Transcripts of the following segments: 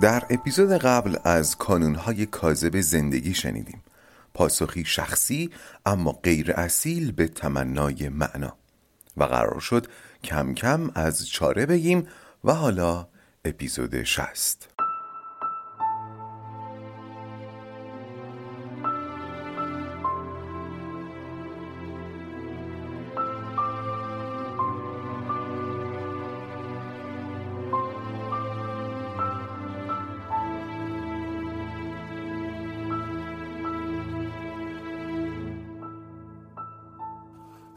در اپیزود قبل از کانونهای کاذب زندگی شنیدیم. پاسخی شخصی اما غیر اصیل به تمنای معنا. و قرار شد کم کم از چاره بگیم و حالا اپیزود شست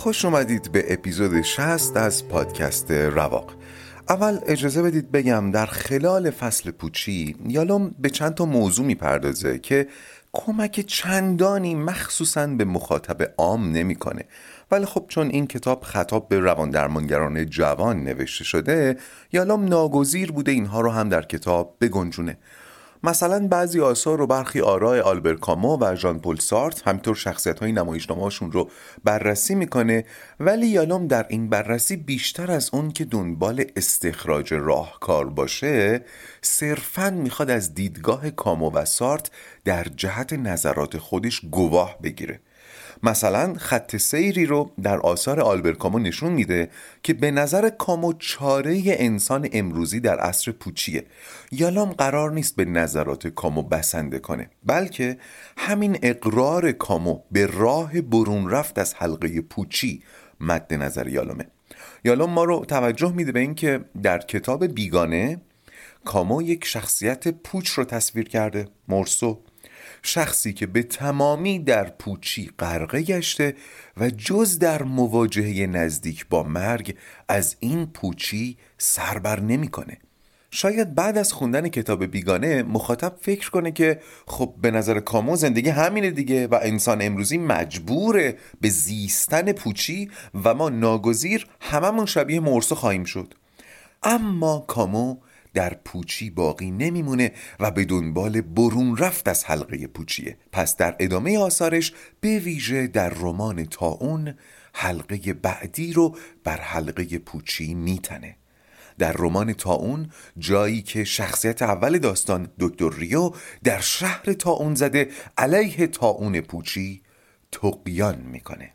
خوش اومدید به اپیزود 60 از پادکست رواق. اول اجازه بدید بگم در خلال فصل پوچی یالوم به چند تا موضوع می‌پردازه که کمک چندانی مخصوصا به مخاطب عام نمی‌کنه. ولی خب چون این کتاب خطاب به روان درمانگران جوان نوشته شده یالوم ناگزیر بوده اینها رو هم در کتاب بگنجونه. مثلا بعضی آثار و برخی آراء آلبر کامو و ژان پل سارت همینطور شخصیت های نمایشنامه‌هاشون رو بررسی می‌کنه ولی یالوم در این بررسی بیشتر از اون که دنبال استخراج راهکار باشه صرفا می‌خواد از دیدگاه کامو و سارت در جهت نظرات خودش گواه بگیره. مثلا خط سیری رو در آثار آلبر کامو نشون میده که به نظر کامو چاره انسان امروزی در عصر پوچیه. یالام قرار نیست به نظرات کامو بسنده کنه بلکه همین اقرار کامو به راه برون رفت از حلقه پوچی مد نظر یالامه. یالام ما رو توجه میده به اینکه در کتاب بیگانه کامو یک شخصیت پوچ رو تصویر کرده مرسو شخصی که به تمامی در پوچی غرقه گشته و جز در مواجهه نزدیک با مرگ از این پوچی سربر نمی‌کنه. شاید بعد از خوندن کتاب بیگانه مخاطب فکر کنه که خب به نظر کامو زندگی همینه دیگه و انسان امروزی مجبوره به زیستن پوچی و ما ناگزیر هممون شبیه مرسو خواهیم شد. اما کامو در پوچی باقی نمیمونه و به دنبال برون رفت از حلقه پوچیه. پس در ادامه آثارش به ویژه در رمان تاون حلقه بعدی رو بر حلقه پوچی میتنه. در رمان تاون جایی که شخصیت اول داستان دکتر ریو در شهر تاون زده علیه تاون پوچی تقیان می‌کنه.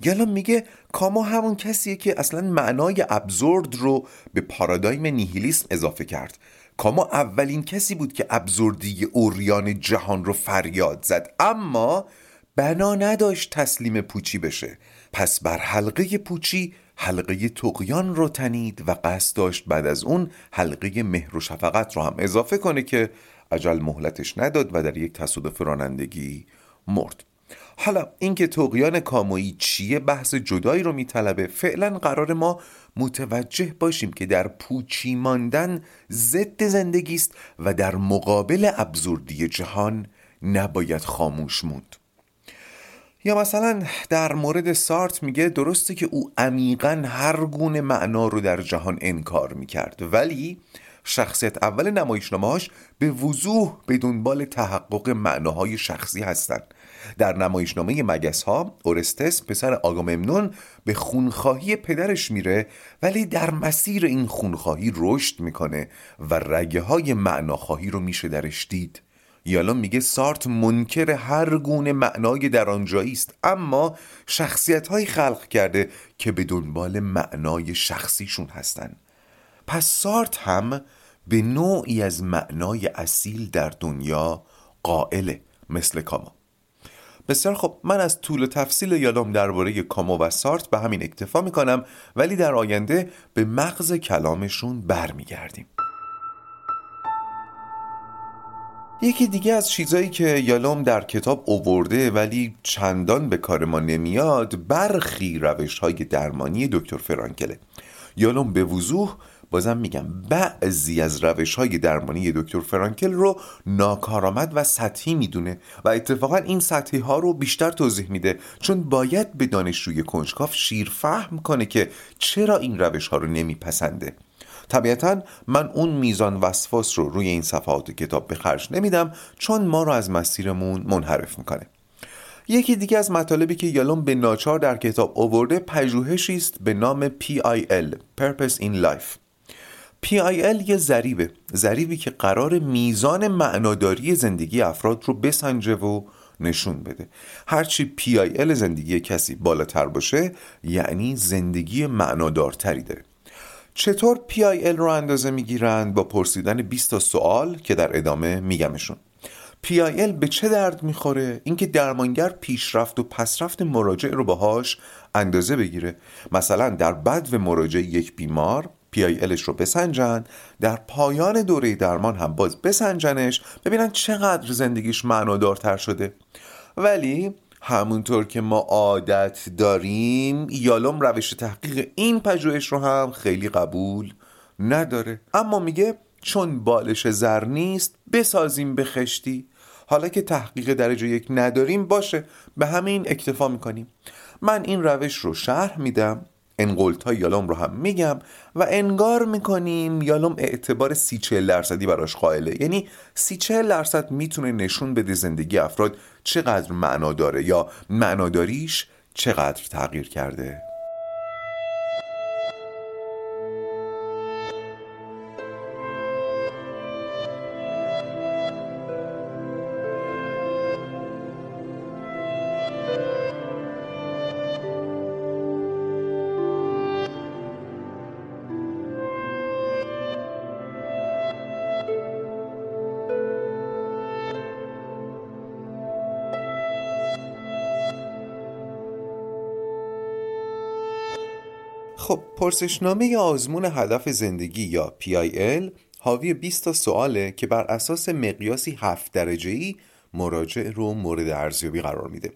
یالام میگه کامو همون کسیه که اصلا معنای ابزورد رو به پارادایم نیهیلیسم اضافه کرد. کامو اولین کسی بود که ابزوردی اوریان جهان رو فریاد زد. اما بنا نداشت تسلیم پوچی بشه. پس بر حلقه پوچی حلقه تقیان رو تنید و قصد داشت بعد از اون حلقه مهر و شفقت رو هم اضافه کنه که عجل مهلتش نداد و در یک تصادف رانندگی مرد. حالا اینکه توقیان کامویی چیه بحث جدایی رو میطلبه فعلا قرار ما متوجه باشیم که در پوچی ماندن ضد زندگی است و در مقابل ابزوردی جهان نباید خاموش موند. یا مثلا در مورد سارت میگه درسته که او عمیقا هر گونه معنا رو در جهان انکار می‌کرد ولی شخصیت اول نمایشنامهاش به وضوح به دنبال تحقق معناهای شخصی هستند. در نمایشنامه مگس ها اورستس پسر آگاممنون به خونخواهی پدرش میره ولی در مسیر این خونخواهی رشد می‌کنه و رگه های معناخواهی رو میشه درش دید. یالا میگه سارت منکر هر گونه معنای در آنجایی است اما شخصیت های خلق کرده که به دنبال معنای شخصیشون هستن. پس سارت هم به نوعی از معنای اصیل در دنیا قائله مثل کاما. بسیار خب من از طول تفصیل یادم درباره کامو و سارت به همین اکتفا می‌کنم ولی در آینده به مغز کلامشون برمیگردیم. یکی دیگه از چیزایی که یالوم در کتاب اوورده ولی چندان به کار ما نمیاد برخی روش های درمانی دکتر فرانکله. یالوم به وضوح بازم میگم بعضی از روش های درمانی دکتر فرانکل رو ناکارآمد و سطحی می‌دونه و اتفاقا این سطحی ها رو بیشتر توضیح میده چون باید به دانشجوی کنجکاف شیر فهم کنه که چرا این روش ها رو نمیپسنده. طبیعتا من اون میزان وسواس رو روی این صفحات کتاب به خرج نمیدم چون ما رو از مسیرمون منحرف می‌کنه. یکی دیگه از مطالبی که یالوم به ناچار در کتاب آورده پژوهشی است به نام PIL Purpose in Life. PIL یه ذریبه ذریبی که قرار میزان معناداری زندگی افراد رو بسنجه و نشون بده. هرچی PIL زندگی کسی بالاتر باشه یعنی زندگی معنادارتری داره. چطور PIL رو اندازه می‌گیرند؟ با پرسیدن 20 تا سوال که در ادامه میگمشون. PIL به چه درد می‌خوره؟ اینکه درمانگر پیشرفت و پسرفت مراجع رو باهاش اندازه بگیره. مثلا در بد و مراجع یک بیمار PILش رو بسنجن در پایان دوره درمان هم باز بسنجنش ببینن چقدر زندگیش معنادارتر شده. ولی همونطور که ما عادت داریم یالوم روش تحقیق این پژوهش رو هم خیلی قبول نداره. اما میگه چون بالش زر نیست بسازیم به خشتی. حالا که تحقیق درجه یک نداریم باشه به همین اکتفا می‌کنیم. من این روش رو شرح میدم. انقلت های یالوم رو هم میگم و انگار می‌کنیم یالوم اعتبار سی چهل درصدی براش قائله. یعنی سی چهل درصد می‌تونه نشون بده زندگی افراد چقدر معنا داره یا معناداریش چقدر تغییر کرده. پرسشنامه آزمون هدف زندگی یا PIL حاوی 20 تا سواله که بر اساس مقیاسی 7 درجه ای مراجع رو مورد ارزیابی قرار میده.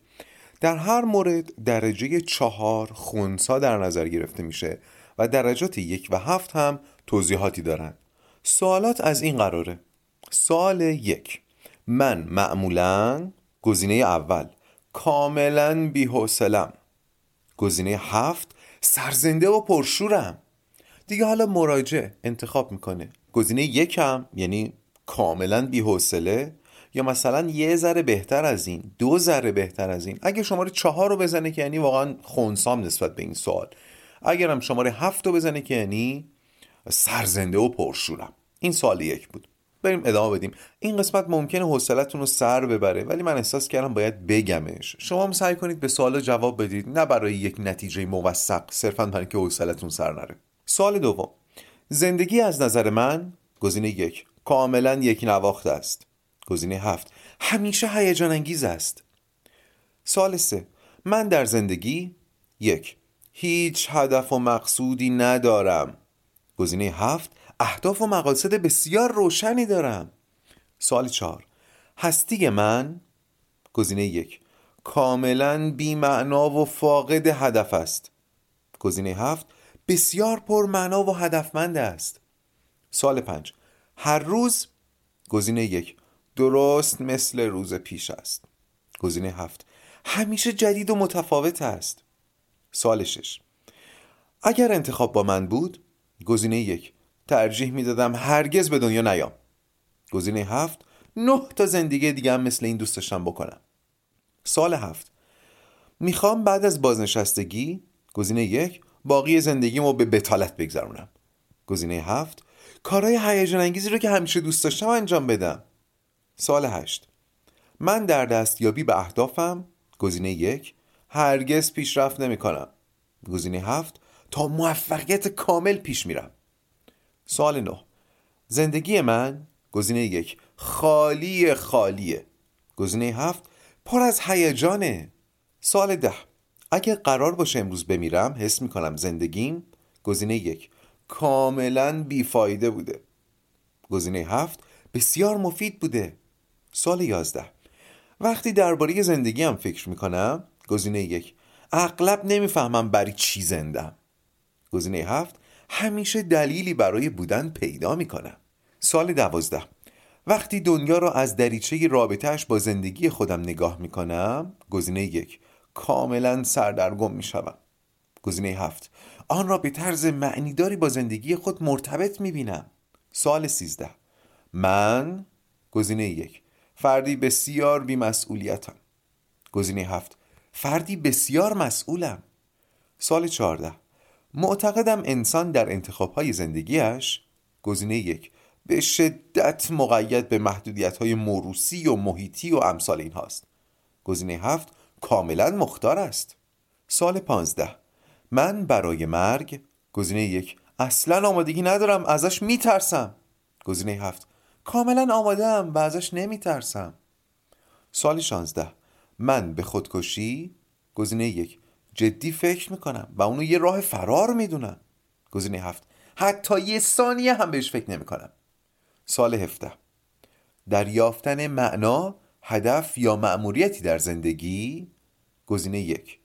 در هر مورد درجه چهار خونسا در نظر گرفته میشه و درجات یک و هفت هم توضیحاتی دارن. سوالات از این قراره. سوال یک. من معمولا گزینه اول کاملا بیحوصلم گزینه هفت سرزنده و پرشورم. دیگه حالا مراجع انتخاب می‌کنه. گزینه یکم یعنی کاملا بیحوصله یا مثلا یه ذره بهتر از این دو ذره بهتر از این. اگه شماره چهار رو بزنه که یعنی واقعا خونسام نسبت به این سوال. اگرم شماره هفت رو بزنه که یعنی سرزنده و پرشورم. این سوال یک بود. بریم ادامه بدیم. این قسمت ممکنه حوصلتون رو سر ببره ولی من احساس کردم باید بگمش. شما هم سعی کنید به سوال جواب بدید نه برای یک نتیجه موثق صرفا برای که حوصلتون سر نره. سوال دوم. زندگی از نظر من گزینه یک کاملا یک نواخت است. گزینه هفت همیشه هیجان انگیز است. سوال سه. من در زندگی یک هیچ هدف و مقصودی ندارم. گزینه هفت اهداف و مقاصد بسیار روشنی دارم. سوال چهار. هستی من گزینه یک کاملا بیمعنا و فاقد هدف است. گزینه هفت بسیار پرمعنا و هدفمند است. سال پنج. هر روز گزینه یک درست مثل روز پیش است. گزینه هفت همیشه جدید و متفاوت است. سال شش. اگر انتخاب با من بود گزینه یک ترجیح می‌دادم هرگز به دنیا نیام. گزینه هفت نه تا زندگی دیگه هم مثل این دوست داشتم بکنم. سال هفت. می‌خوام بعد از بازنشستگی گزینه یک باقی زندگیمو به بتالت بگذرونم. گزینه هفت کارهای هیجان انگیزی رو که همیشه دوست داشتم انجام بدم. سال هشت. من در دستیابی به اهدافم گزینه یک هرگز پیشرفت نمی کنم گزینه هفت تا موفقیت کامل پیش میرم. سوال نه. زندگی من گزینه یک خالی خالیه. گزینه هفت پر از هیجانه. سال ده. اگه قرار باشه امروز بمیرم حس می‌کنم زندگیم گزینه یک کاملا بیفایده بوده. گزینه هفت بسیار مفید بوده. سال یازده. وقتی درباره زندگی هم فکر می‌کنم گزینه یک اغلب نمی‌فهمم برای چی زندم. گزینه هفت همیشه دلیلی برای بودن پیدا می‌کنم. سال دوازده. وقتی دنیا را از دریچه رابطهش با زندگی خودم نگاه می‌کنم گزینه یک کاملا سردرگم می‌شوم. گزینه هفت آن را به طرز معنیداری با زندگی خود مرتبط می‌بینم. سال سیزده. من گزینه یک فردی بسیار بیمسئولیتم. گزینه هفت فردی بسیار مسئولم. سال چهارده. معتقدم انسان در انتخابهای زندگیش گزینه یک به شدت مقید به محدودیت های موروسی و محیطی و امثال این هاست گزینه هفت کاملا مختار است. سال پانزده من برای مرگ گزینه یک اصلا آمادگی ندارم ازش میترسم. گزینه هفت کاملا آمادم و ازش نمیترسم. سال شانزده من به خودکشی گزینه یک جدی فکر می‌کنم و اونو یه راه فرار می‌دونم. گزینه هفت. حتی یه ثانیه هم بهش فکر نمی‌کنم. سال هفته در یافتن معنا هدف یا مأموریتی در زندگی؟ گزینه یک.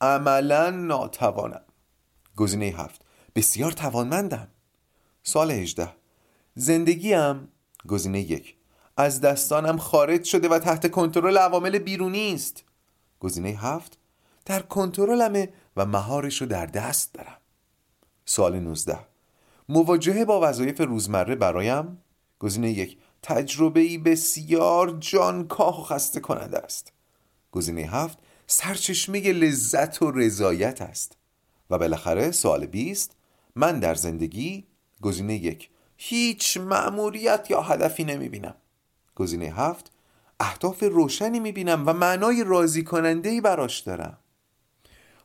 عملا ناتوانم. گزینه هفت. بسیار توانمندم. سال هجده. زندگیم گزینه یک. از دستانم خارج شده و تحت کنترل عوامل بیرونی است. گزینه هفت. در کنترلمه و مهارش رو در دست دارم. سال 19 مواجهه با وظایف روزمره برایم؟ گزینه یک. تجربه ای بسیار جانکاه و خسته کننده است. گزینه هفت. سرچشمه لذت و رضایت است. و بالاخره سوال 20 من در زندگی گزینه یک. هیچ مأموریت یا هدفی نمی بینم گزینه هفت. اهداف روشنی می بینم و معنای راضی کننده ای براش دارم.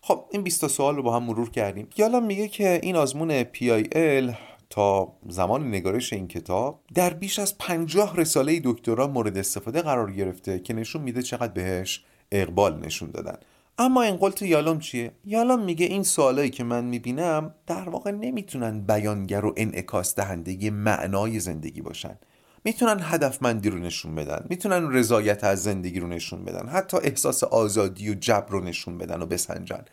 خب این 20 سوال رو با هم مرور کردیم. یالا میگه که این آزمون PIL تا زمان نگارش این کتاب در بیش از پنجاه رساله دکترا مورد استفاده قرار گرفته که نشون میده چقدر بهش اقبال نشون دادن. اما این قلت یالام چیه؟ یالام میگه این سوالایی که من می‌بینم در واقع نمی‌تونن بیانگر و انعکاس دهنده معنای زندگی باشن. می‌تونن هدفمندی رو نشون بدن می‌تونن رضایت از زندگی رو نشون بدن حتی احساس آزادی و جبر رو نشون بدن و بسنجن.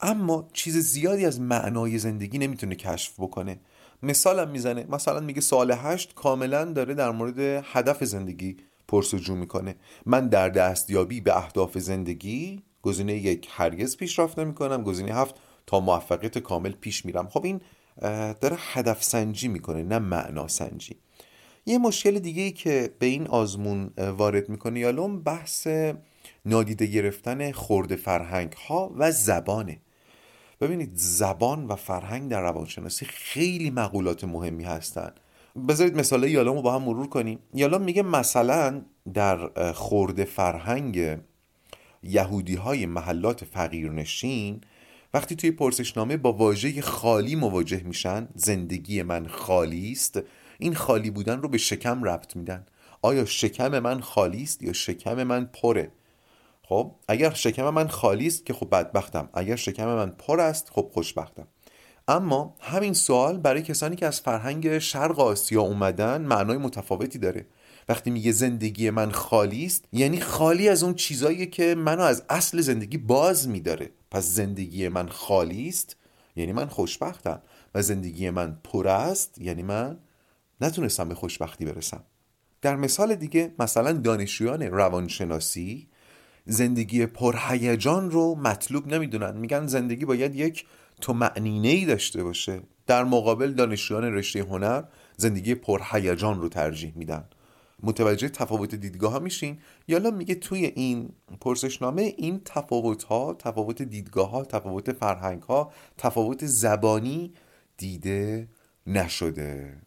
اما چیز زیادی از معنای زندگی نمی‌تونه کشف بکنه. مثالم می‌زنه مثلا میگه سال هشت کاملا داره در مورد هدف زندگی پرسجو می‌کنه. من در دستیابی به اهداف زندگی گزینه یک هرگز پیشرفت نمی‌کنم گزینه هفت تا موفقیت کامل پیش میرم. خب این داره هدف سنجی می‌کنه نه معنا سنجی یه مشکل دیگه ای که به این آزمون وارد می‌کنه یالوم بحث نادیده گرفتن خورده فرهنگ ها و زبانه. ببینید زبان و فرهنگ در روانشناسی خیلی مقولات مهمی هستند بذارید مثال یالام رو با هم مرور کنیم. یالام میگه مثلا در خورده فرهنگ یهودی های محلات فقیرنشین وقتی توی پرسشنامه با واژه خالی مواجه میشن زندگی من خالی است این خالی بودن رو به شکم ربط میدن. آیا شکم من خالی است یا شکم من پره؟ خب اگر شکم من خالی است که خب بدبختم. اگر شکم من پر است خب خوشبختم. اما همین سوال برای کسانی که از فرهنگ شرق آسیا اومدن معنای متفاوتی داره. وقتی میگه زندگی من خالی است یعنی خالی از اون چیزایی که منو از اصل زندگی باز میداره. پس زندگی من خالی است یعنی من خوشبختم. و زندگی من پر است یعنی من نتونستم به خوشبختی برسم. در مثال دیگه مثلا دانشجویان روانشناسی زندگی پرهیجان رو مطلوب نمی‌دونن. میگن زندگی باید یک تو معنینه ای داشته باشه. در مقابل دانشجویان رشته هنر زندگی پرهیجان رو ترجیح میدن. متوجه تفاوت دیدگاه ها میشین؟ یالا میگه توی این پرسشنامه این تفاوت ها تفاوت دیدگاه ها تفاوت فرهنگ ها تفاوت زبانی دیده نشده.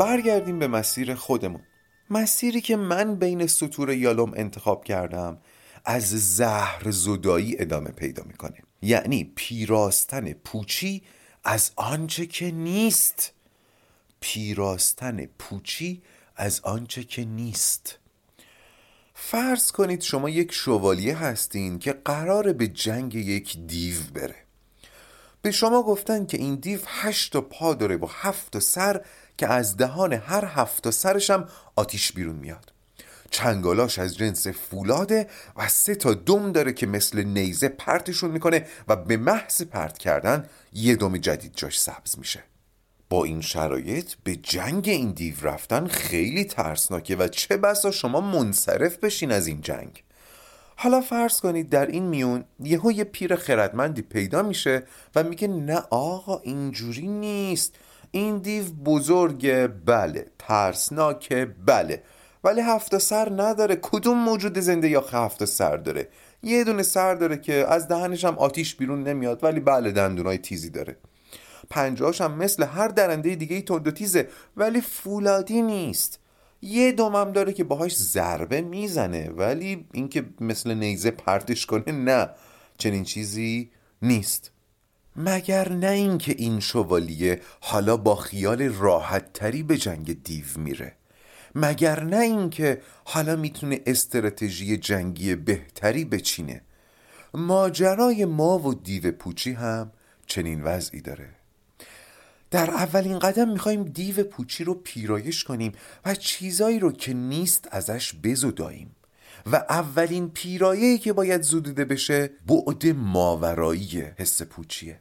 برگردیم به مسیر خودمون. مسیری که من بین سطور یالوم انتخاب کردم از زهر زدایی ادامه پیدا می‌کنه. یعنی پیراستن پوچی از آنچه که نیست. پیراستن پوچی از آنچه که نیست. فرض کنید شما یک شوالیه هستین که قرار به جنگ یک دیو بره. به شما گفتن که این دیو هشت پا داره با هفت سر که از دهان هر هفت سرش هم آتیش بیرون میاد. چنگالاش از جنس فولاده و سه تا دم داره که مثل نیزه پرتشون می‌کنه و به محض پرت کردن یه دم جدید جاش سبز میشه. با این شرایط به جنگ این دیو رفتن خیلی ترسناکه و چه بسا شما منصرف بشین از این جنگ. حالا فرض کنید در این میون یهو یه پیر خردمندی پیدا میشه و میگه نه آقا اینجوری نیست. این دیو بزرگه بله ترسناکه بله ولی هفت سر نداره. کدوم موجود زنده یا هفت سر داره؟ یه دونه سر داره که از دهنش هم آتیش بیرون نمیاد ولی بله دندونای تیزی داره. پنجاش هم مثل هر درنده دیگه تند و تیزه ولی فولادی نیست. یه دومم داره که باهاش ضربه می‌زنه ولی اینکه مثل نیزه پرتش کنه نه چنین چیزی نیست. مگر نه اینکه این شوالیه حالا با خیال راحت تری به جنگ دیو میره؟ مگر نه اینکه حالا می‌تونه استراتژی جنگی بهتری بچینه؟ ماجرای ما و دیو پوچی هم چنین وضعی داره. در اولین قدم می‌خوایم دیو پوچی رو پیرایش کنیم و چیزایی رو که نیست ازش بزداییم. و اولین پیرایه‌ای که باید زدوده بشه بعد ماورایی حس پوچیه.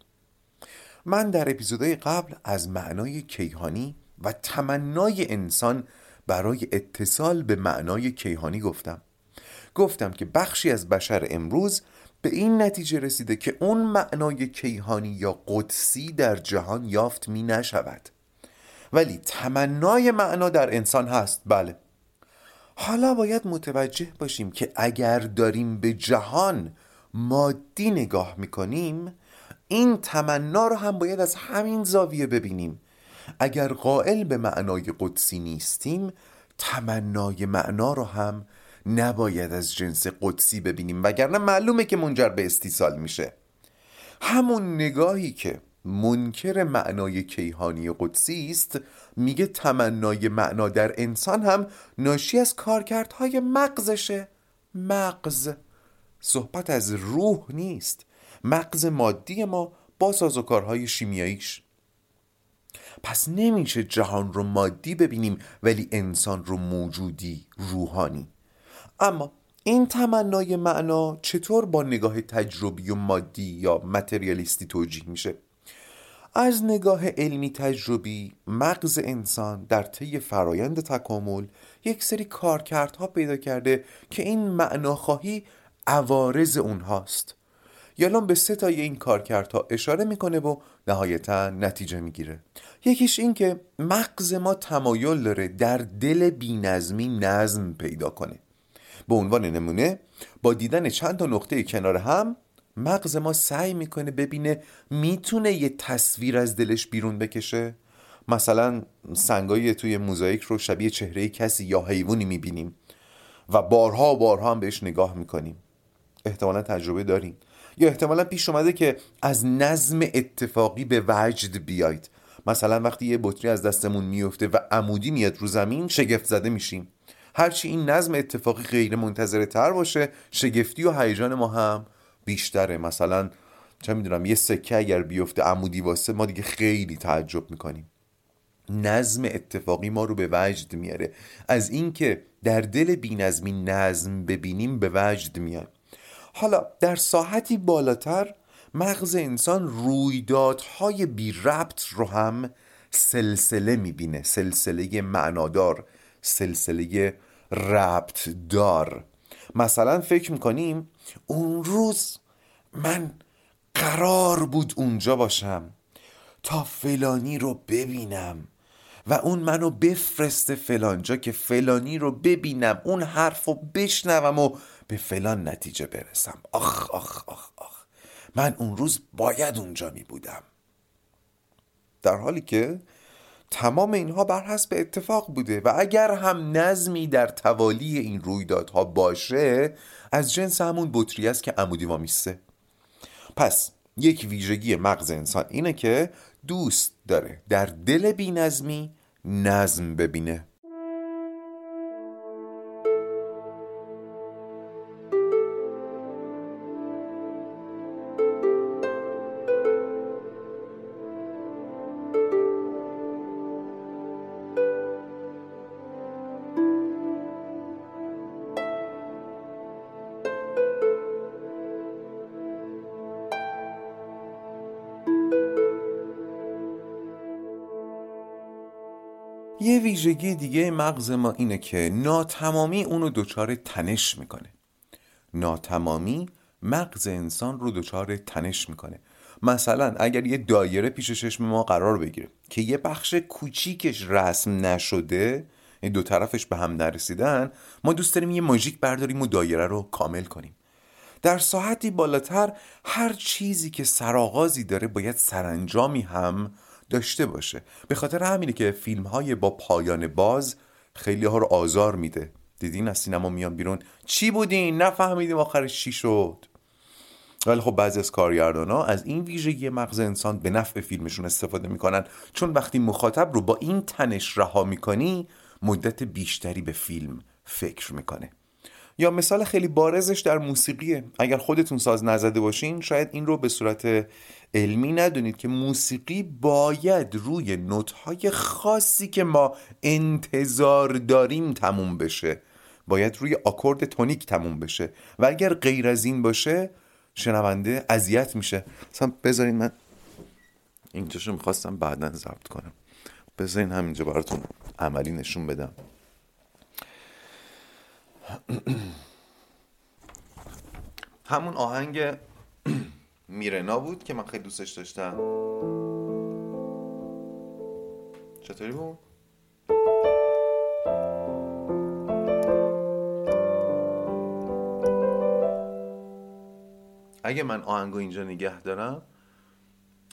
من در اپیزودهای قبل از معنای کیهانی و تمنای انسان برای اتصال به معنای کیهانی گفتم. گفتم که بخشی از بشر امروز به این نتیجه رسیده که اون معنای کیهانی یا قدسی در جهان یافت می نشود. ولی تمنای معنا در انسان هست. بله. حالا باید متوجه باشیم که اگر داریم به جهان مادی نگاه می‌کنیم این تمنا رو هم باید از همین زاویه ببینیم. اگر قائل به معنای قدسی نیستیم تمنای معنا رو هم نباید از جنس قدسی ببینیم وگرنه معلومه که منجر به استیصال میشه. همون نگاهی که منکر معنای کیهانی قدسی است میگه تمنای معنا در انسان هم ناشی از کارکردهای مغزشه. مغز. صحبت از روح نیست. مغز مادی ما با سازوکارهای شیمیاییش. پس نمیشه جهان رو مادی ببینیم ولی انسان رو موجودی روحانی. اما این تمنای معنا چطور با نگاه تجربی و مادی یا متریالیستی توجیه میشه؟ از نگاه علمی تجربی مغز انسان در طی فرایند تکامل یک سری کارکردها پیدا کرده که این معناخواهی عوارض اونهاست. یالان به سه تای این کارکردها اشاره می‌کنه و نهایتا نتیجه می‌گیره. یکیش این که مغز ما تمایل داره در دل بینظمی نظم پیدا کنه. به عنوان نمونه با دیدن چند تا نقطه کنار هم مغز ما سعی می‌کنه ببینه می‌تونه یه تصویر از دلش بیرون بکشه. مثلا سنگایی توی موزاییک رو شبیه چهره کسی یا حیوانی می‌بینیم و بارها و بارها هم بهش نگاه می‌کنیم. احتمالا تجربه داریم. یا احتمالا پیش اومده که از نظم اتفاقی به وجد بیاید مثلا وقتی یه بطری از دستمون میفته و عمودی میاد رو زمین شگفت زده میشیم. هرچی این نظم اتفاقی غیر منتظره تر باشه شگفتی و هیجان ما هم بیشتره. مثلا چه می‌دونم یه سکه اگر بیفته عمودی واسه ما دیگه خیلی تعجب می‌کنیم. نظم اتفاقی ما رو به وجد میاره. از اینکه در دل بینظمی نظم ببینیم به وجد میاد. حالا در ساحتی بالاتر مغز انسان رویدادهای بی ربط رو هم سلسله می‌بینه. سلسله معنادار سلسله ربط دار. مثلا فکر می‌کنیم اون روز من قرار بود اونجا باشم تا فلانی رو ببینم و اون منو بفرسته فلانجا که فلانی رو ببینم اون حرف رو بشنوم و به فلان نتیجه برسم. آخ آخ آخ آخ. من اون روز باید اونجا می بودم. در حالی که تمام اینها بر حسب اتفاق بوده و اگر هم نظمی در توالی این رویدادها باشه از جنس همون بطری است که عمودی وامیسته. پس یک ویژگی مغز انسان اینه که دوست داره در دل بینظمی نظم ببینه. ویژگی دیگه مغز ما اینه که ناتمامی اونو دچار تنش می‌کنه. ناتمامی مغز انسان رو دچار تنش می‌کنه. مثلا اگر یه دایره پیش چشم ما قرار بگیره که یه بخش کوچیکش رسم نشده این دو طرفش به هم نرسیدن ما دوست داریم یه ماژیک برداریم و دایره رو کامل کنیم. در ساعتی بالاتر هر چیزی که سرآغازی داره باید سرانجامی هم داشته باشه. به خاطر همینه که فیلم های با پایان باز خیلی ها رو آزار میده. دیدین از سینما میان بیرون؟ چی بودین؟ نفهمیدیم آخرش چی شد. ولی خب بعضی از کارگردان ها از این ویژگی مغز انسان به نفع فیلمشون استفاده می‌کنن. چون وقتی مخاطب رو با این تنش رها می‌کنی مدت بیشتری به فیلم فکر می‌کنه. یا مثال خیلی بارزش در موسیقیه. اگر خودتون ساز نزده باشین شاید این رو به صورت علمی ندونید که موسیقی باید روی نوتهای خاصی که ما انتظار داریم تموم بشه. باید روی آکورد تونیک تموم بشه. و اگر غیر از این باشه شنونده اذیت میشه. مثلا بذارین من اینجاشو می‌خواستم بعدا ضبط کنم. بذارین همینجا براتون عملی نشون بدم. همون آهنگ میرنا بود که من خیلی دوستش داشتم. چطوری بود؟ اگه من آهنگو اینجا نگه دارم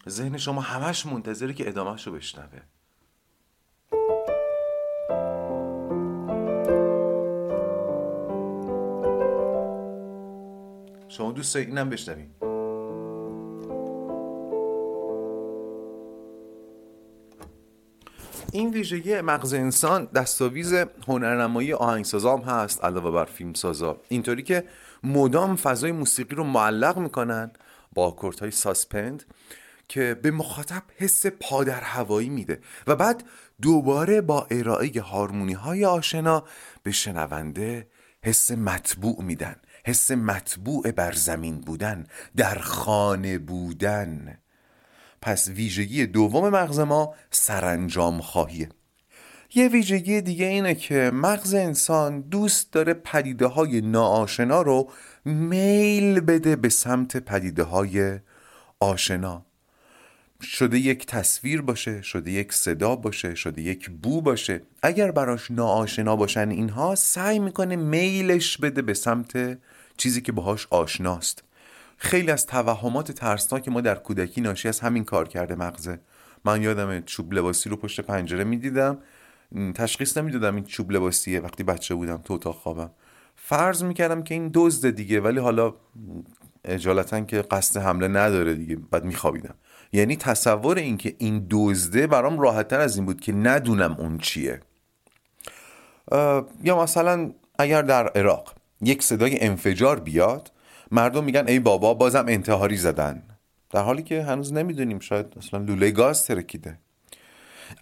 ذهن شما همش منتظره که ادامهش رو بشنوه. شما دوست اینم بشنوید این ویژگی مغز انسان دستاویز هنرنمایی آهنگسازام هست علاوه بر فیلمسازا. اینطوری که مدام فضای موسیقی رو معلق می‌کنن با های ساسپند که به مخاطب حس پادر هوایی میده و بعد دوباره با ارائه هارمونی های آشنا به شنونده حس مطبوع میدن حس مطبوع بر زمین بودن در خانه بودن. پس ویژگی دوم مغز ما سرانجام خواهیه. یه ویژگی دیگه اینه که مغز انسان دوست داره پدیده های ناآشنا رو میل بده به سمت پدیده های آشنا. شده یک تصویر باشه شده یک صدا باشه شده یک بو باشه. اگر براش ناآشنا باشن اینها سعی می‌کنه میلش بده به سمت چیزی که باهاش آشناست. خیلی از توهمات ترسناک ما در کودکی ناشی از همین کار کرده مغزه. من یادم چوب لباسی رو پشت پنجره می‌دیدم. تشخیص نمی‌دادم این چوب لباسیه وقتی بچه بودم تو اتاق خوابم. فرض می‌کردم که این دزد دیگه ولی حالا اجالتا که قصد حمله نداره دیگه بعد میخوابیدم. یعنی تصور این که این دزده برام راحتتر از این بود که ندونم اون چیه. یا مثلا اگر در عراق یک صدای انفجار بیاد مردم میگن ای بابا بازم انتحاری زدن. در حالی که هنوز نمی‌دونیم شاید اصلا لوله گاز ترکیده.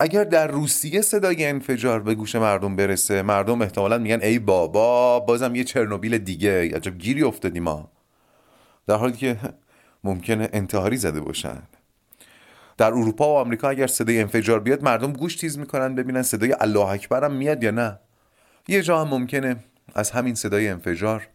اگر در روسیه صدای انفجار به گوش مردم برسه مردم احتمالا میگن ای بابا بازم یه چرنوبیل دیگه. عجب گیری افتادیم ما. در حالی که ممکنه انتحاری زده باشن. در اروپا و آمریکا اگر صدای انفجار بیاد مردم گوش تیز می‌کنن ببینن صدای الله اکبر هم میاد یا نه. یه جا هم ممکنه از همین صدای انفجار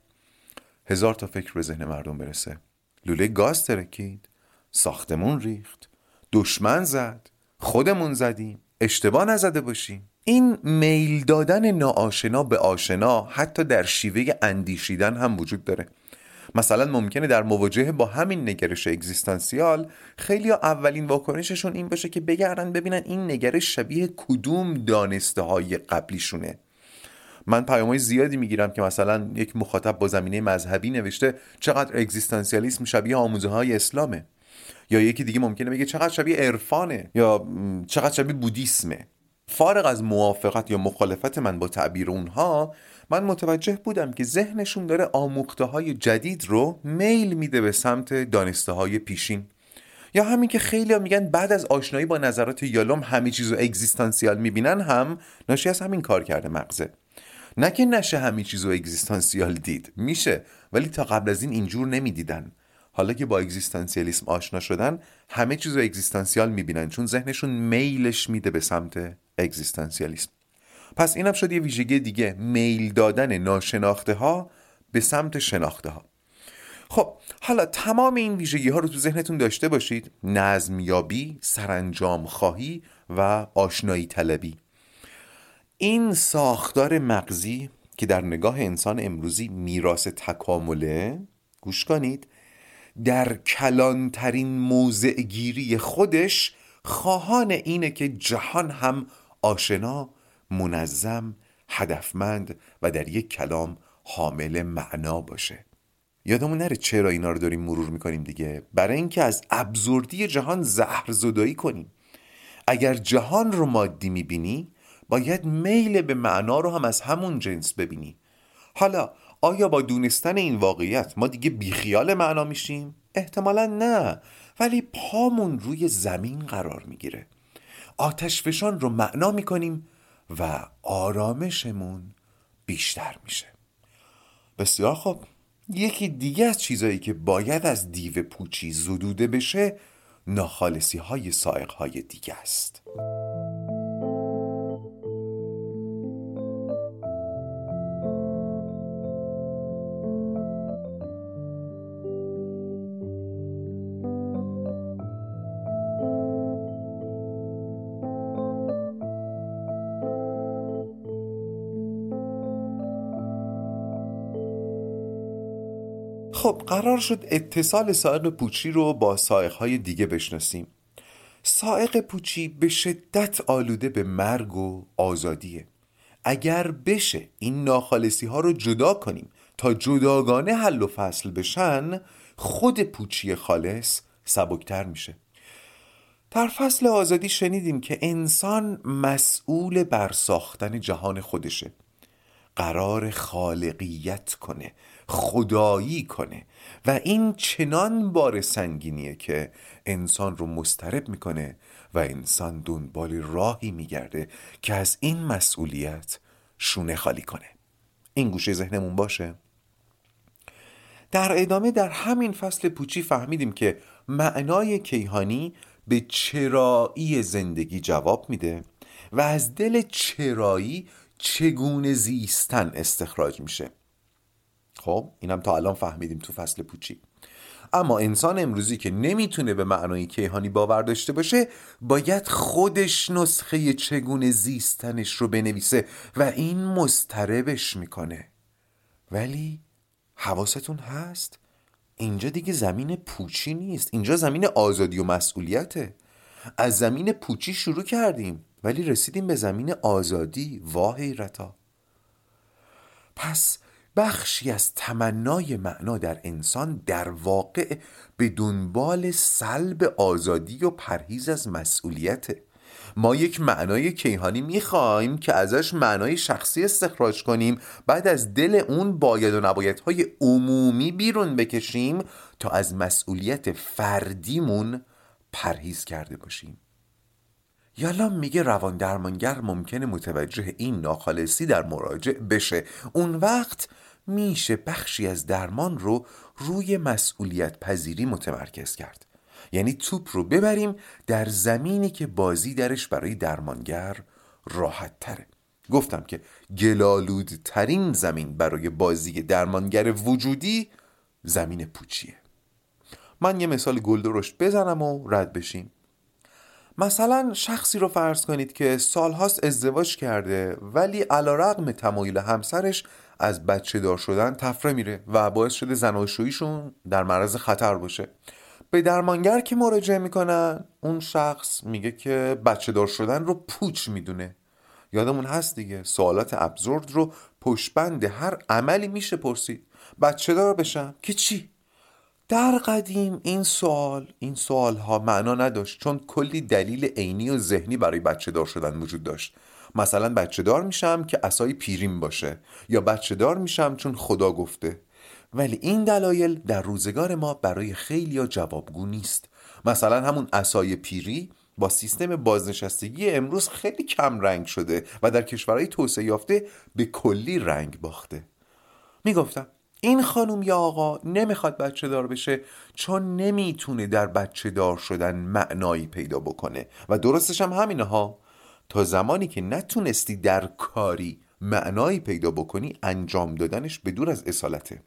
هزار تا فکر به ذهن مردم برسه. لوله گاز ترکید ساختمون ریخت دشمن زد خودمون زدیم اشتباه نزده باشیم. این میل دادن ناآشنا به آشنا حتی در شیوه اندیشیدن هم وجود داره. مثلا ممکنه در مواجهه با همین نگرش اگزیستانسیال خیلی اولین واکنششون این باشه که بگردن ببینن این نگرش شبیه کدوم دانسته های قبلیشونه. من پیامهای زیادی می‌گیرم که مثلا یک مخاطب با زمینه مذهبی نوشته چقدر اگزیستانسیالیسم شبیه آموزه های اسلامه. یا یکی دیگه ممکنه بگه چقدر شبیه عرفانه. یا چقدر شبیه بودیسمه. فارغ از موافقت یا مخالفت من با تعبیر اونها من متوجه بودم که ذهنشون داره آموخته های جدید رو میل میده به سمت دانسته های پیشین. یا همین که خیلی میگن بعد از آشنایی با نظرات یالوم همه چیز رو اگزیستانسیال می‌بینن هم ناشی از همین کار کرده مغزه. نه که نشه همه چیز رو اگزیستانسیال دید. میشه ولی تا قبل از این اینجور نمی‌دیدن. حالا که با اگزیستانسیالیسم آشنا شدن همه چیز رو اگزیستانسیال می‌بینن چون ذهنشون میلش میده به سمت اگزیستانسیالیسم. پس اینم شد یه ویژگی دیگه میل دادن ناشناخته ها به سمت شناخته ها خب حالا تمام این ویژگی ها رو تو ذهنتون داشته باشید. نظم یابی، سرانجام خواهی و آشنایی طلبی این ساختار مغزی که در نگاه انسان امروزی میراث تکامله گوش کنید در کلانترین موضع گیری خودش خواهان اینه که جهان هم آشنا منظم هدفمند و در یک کلام حامل معنا باشه. یادمون نره چرا اینا رو داریم مرور می‌کنیم دیگه؟ برای اینکه از ابزوردی جهان زهر زدایی کنیم. اگر جهان رو مادی می‌بینی باید میل به معنا رو هم از همون جنس ببینی. حالا آیا با دونستن این واقعیت ما دیگه بیخیال معنا میشیم؟ احتمالا نه ولی پامون روی زمین قرار می‌گیره. آتش فشان رو معنا می‌کنیم و آرامشمون بیشتر میشه. بسیار خوب. یکی دیگه از چیزایی که باید از دیو پوچی زدوده بشه ناخالصی های سائق های دیگه است. خب قرار شد اتصال سائق پوچی رو با های دیگه بشناسیم. سائق پوچی به شدت آلوده به مرگ و آزادیه. اگر بشه این ناخالصی ها رو جدا کنیم تا جداگانه حل و فصل بشن خود پوچی خالص سبکتر میشه. در فصل آزادی شنیدیم که انسان مسئول بر ساختن جهان خودشه. قرار خالقیت کنه. خدایی کنه. و این چنان بار سنگینیه که انسان رو مسترب می‌کنه و انسان دنبال راهی میگرده که از این مسئولیت شونه خالی کنه. این گوشه ذهنمون باشه. در ادامه در همین فصل پوچی فهمیدیم که معنای کیهانی به چرایی زندگی جواب میده و از دل چرایی چگونه زیستن استخراج میشه. خب اینم تا الان فهمیدیم تو فصل پوچی. اما انسان امروزی که نمی‌تونه به معنای کیهانی باور داشته باشه باید خودش نسخه چگونه زیستنش رو بنویسه و این مستربش می‌کنه. ولی حواستون هست؟ اینجا دیگه زمین پوچی نیست. اینجا زمین آزادی و مسئولیته. از زمین پوچی شروع کردیم ولی رسیدیم به زمین آزادی. وا حیرتا. پس بخشی از تمنای معنا در انسان در واقع به دنبال سلب آزادی و پرهیز از مسئولیته. ما یک معنای کیهانی می‌خوایم که ازش معنای شخصی استخراج کنیم بعد از دل اون باید و نبایدهای عمومی بیرون بکشیم تا از مسئولیت فردیمون پرهیز کرده باشیم. یالا میگه روان درمانگر ممکنه متوجه این ناخالصی در مراجع بشه. اون وقت میشه بخشی از درمان رو روی مسئولیت پذیری متمرکز کرد. یعنی توپ رو ببریم در زمینی که بازی درش برای درمانگر راحت تره گفتم که گلالودترین زمین برای بازی درمانگر وجودی زمین پوچیه. من یه مثال گلدرشت بزنم و رد بشیم. مثلا شخصی رو فرض کنید که سالهاست ازدواج کرده ولی علا رقم تمایل همسرش از بچه دار شدن تفره میره و باعث شده زناشوییشون در معرض خطر باشه. به درمانگر که مراجعه می‌کنن اون شخص میگه که بچه دار شدن رو پوچ می‌دونه. یادمون هست دیگه سوالات ابزورد رو پشبند هر عملی میشه پرسید. بچه دار بشم؟ که چی؟ در قدیم این سوال این سوال ها معنا نداشت چون کلی دلیل عینی و ذهنی برای بچه دار شدن وجود داشت. مثلا بچه دار میشم که اسای پیریم باشه یا بچه دار میشم چون خدا گفته. ولی این دلایل در روزگار ما برای خیلی یا جوابگو نیست. مثلا همون اسای پیری با سیستم بازنشستگی امروز خیلی کم رنگ شده و در کشورهای توسعه یافته به کلی رنگ باخته. می‌گفتم این خانم یا آقا نمی‌خواد بچه دار بشه چون نمی‌تونه در بچه دار شدن معنایی پیدا بکنه. و درستش هم همینه ها. تا زمانی که نتونستی در کاری معنایی پیدا بکنی انجام دادنش به دور از اصالته.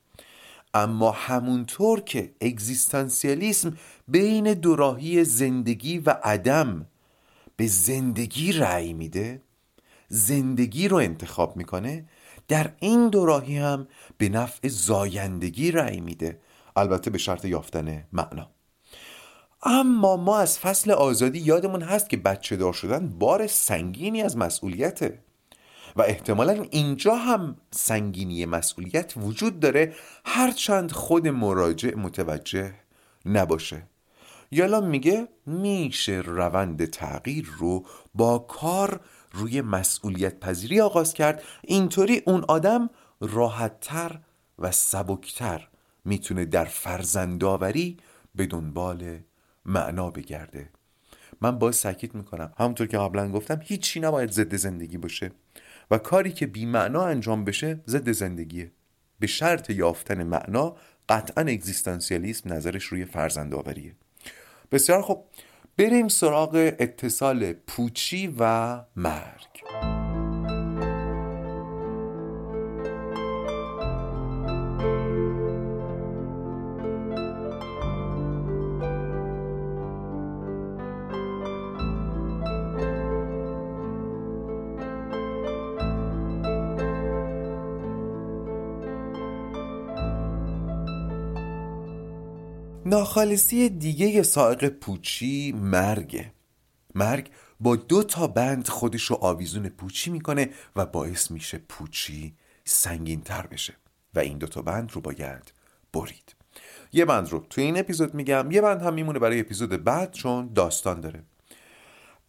اما همونطور که اگزیستانسیالیسم بین دوراهی زندگی و عدم به زندگی رأی میده زندگی رو انتخاب می‌کنه در این دوراهی هم به نفع زایندگی رأی میده. البته به شرط یافتن معنا. اما ما از فصل آزادی یادمون هست که بچه دار شدن بار سنگینی از مسئولیته. و احتمالا اینجا هم سنگینی مسئولیت وجود داره. هرچند خود مراجع متوجه نباشه. یالا میگه میشه روند تغییر رو با کار روی مسئولیت پذیری آغاز کرد. اینطوری اون آدم راحتتر و سبکتر می‌تونه در فرزندآوری به دنبال معنا بگرده. من باز سکیت می‌کنم. همونطور که قبلا گفتم هیچی نباید ضد زندگی باشه و کاری که بی معنا انجام بشه ضد زندگیه. به شرط یافتن معنا قطعا اگزیستانسیالیسم نظرش روی فرزندآوریه. بسیار خب بریم سراغ اتصال پوچی و مرگ. ناخالصی دیگه سائق پوچی مرگه. مرگ با دو تا بند خودش رو آویزون پوچی می‌کنه و باعث میشه پوچی سنگین تر بشه و این دو تا بند رو باید برید. یه بند رو توی این اپیزود میگم یه بند هم میمونه برای اپیزود بعد چون داستان داره.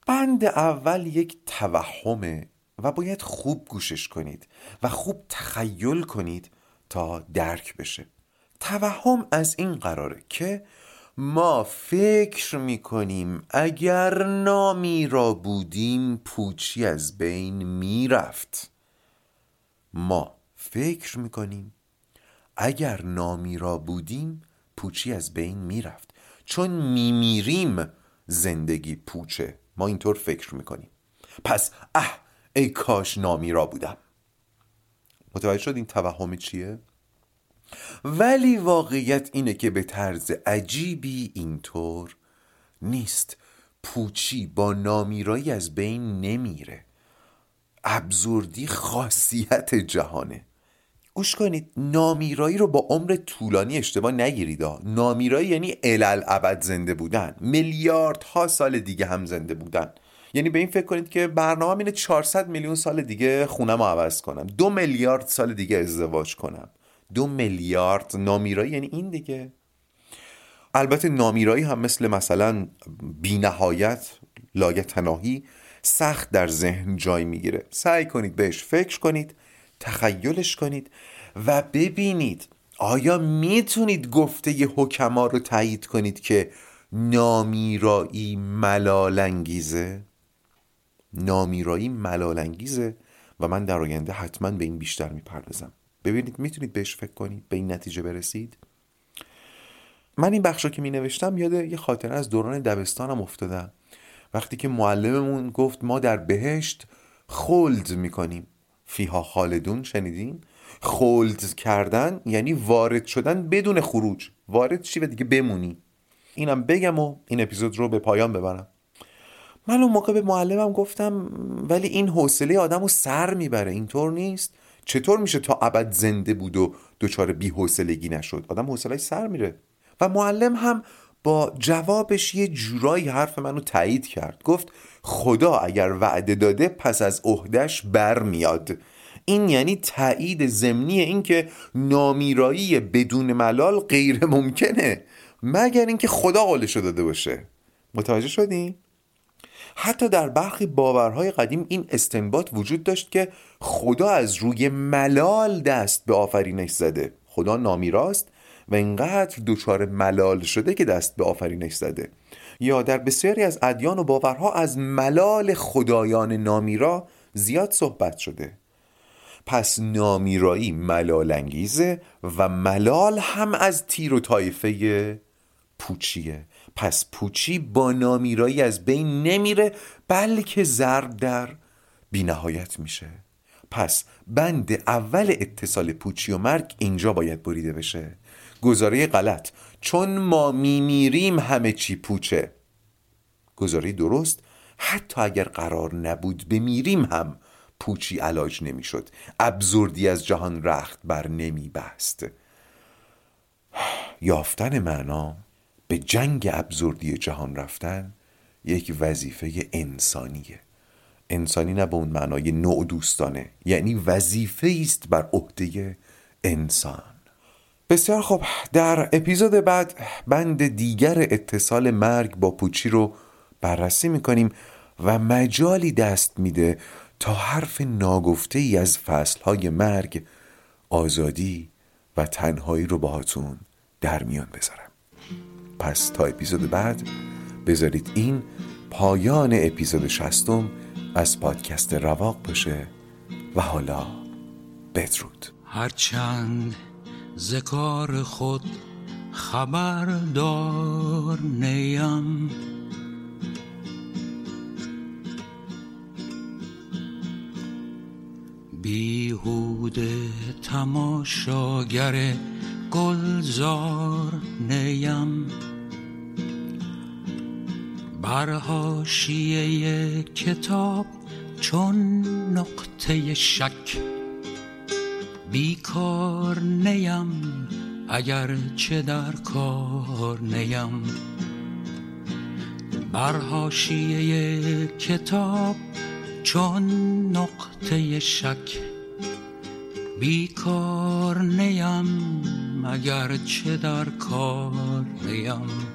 بند اول یک توهمه و باید خوب گوشش کنید و خوب تخیل کنید تا درک بشه. توهم از این قراره که ما فکر می‌کنیم اگر نامی را بودیم پوچی از بین می‌رفت. ما فکر می‌کنیم اگر نامی را بودیم پوچی از بین می‌رفت. چون میمیریم زندگی پوچه. ما اینطور فکر می‌کنیم. پس اه ای کاش نامی را بودم. متوجه شد این توهم چیه؟ ولی واقعیت اینه که به طرز عجیبی اینطور نیست. پوچی با نامیرایی از بین نمیره. ابزوردی خاصیت جهانه. گوش کنید نامیرایی رو با عمر طولانی اشتباه نگیرید نامیرایی یعنی الالعبد زنده بودن. میلیاردها سال دیگه هم زنده بودن. یعنی به این فکر کنید که برنامه اینه 400 میلیون سال دیگه خونم رو عوض کنم. دو میلیارد سال دیگه ازدواج کنم. دو میلیارد نامیرایی یعنی این دیگه. البته نامیرایی هم مثل مثلا بینهایت لایتناهی سخت در ذهن جای می‌گیره. سعی کنید بهش فکر کنید تخیلش کنید و ببینید آیا می‌تونید گفته ی حکما رو تایید کنید که نامیرایی ملالانگیزه؟ نامیرایی ملالانگیزه و من در آینده حتما به این بیشتر می‌پردازم. ببینید می‌تونید بهش فکر کنید به این نتیجه برسید. من این بخش رو که می نوشتم یاد یه خاطره از دوران دبستانم افتادم وقتی که معلممون گفت ما در بهشت خلد می‌کنیم. فیها خالدون شنیدین؟ خلد کردن یعنی وارد شدن بدون خروج. وارد چی و دیگه بمونی؟ اینم بگم و این اپیزود رو به پایان ببرم. من اون موقع به معلمم گفتم ولی این حوصله آدم رو سر می‌بره. اینطور نیست. چطور میشه تا ابد زنده بود و دچار بی‌حوصلگی نشد؟ آدم حوصله‌اش سر میره. و معلم هم با جوابش یه جورایی حرف منو تایید کرد. گفت خدا اگر وعده داده پس از عهدهش بر میاد. این یعنی تایید ضمنی اینکه نامیرایی بدون ملال غیر ممکنه مگر اینکه خدا قولشو داده باشه. متوجه شدین؟ حتی در برخی باورهای قدیم این استنباط وجود داشت که خدا از روی ملال دست به آفرینش زده. خدا نامیراست و اینقدر دچار ملال شده که دست به آفرینش زده. یا در بسیاری از ادیان و باورها از ملال خدایان نامیرا زیاد صحبت شده. پس نامیرایی ملال انگیزه و ملال هم از تیر و طایفه پوچیه. پس پوچی با نامیرایی از بین نمیره بلکه ضرب در بینهایت میشه. پس بند اول اتصال پوچی و مرگ اینجا باید بریده بشه. گزاره غلط. چون ما میمیریم همه چی پوچه. گزاره درست. حتی اگر قرار نبود بمیریم هم پوچی علاج نمی‌شد. ابزردی از جهان رخت بر نمی بست یافتن معنا به جنگ ابزردی جهان رفتن یک وظیفه انسانیه. انسانی نه به اون معنای نوع دوستانه یعنی وظیفه است بر عهده انسان. بسیار خب در اپیزود بعد بند دیگر اتصال مرگ با پوچی رو بررسی می‌کنیم و مجالی دست میده تا حرف ناگفته ای از فصلهای مرگ آزادی و تنهایی رو باهاتون در میان بذارم. پس تا اپیزود بعد بذارید این پایان اپیزود شستم از پادکست رواق باشه و حالا بدرود. هرچند ذکار خود خبردار نیم. بیهوده تماشاگر گلزار نیم. بر کتاب چون نقطه شک. بیکار نیم اگر چه در کار نیم. بر کتاب چون نقطه شک. بیکار نیم اگر چه در کار نیم.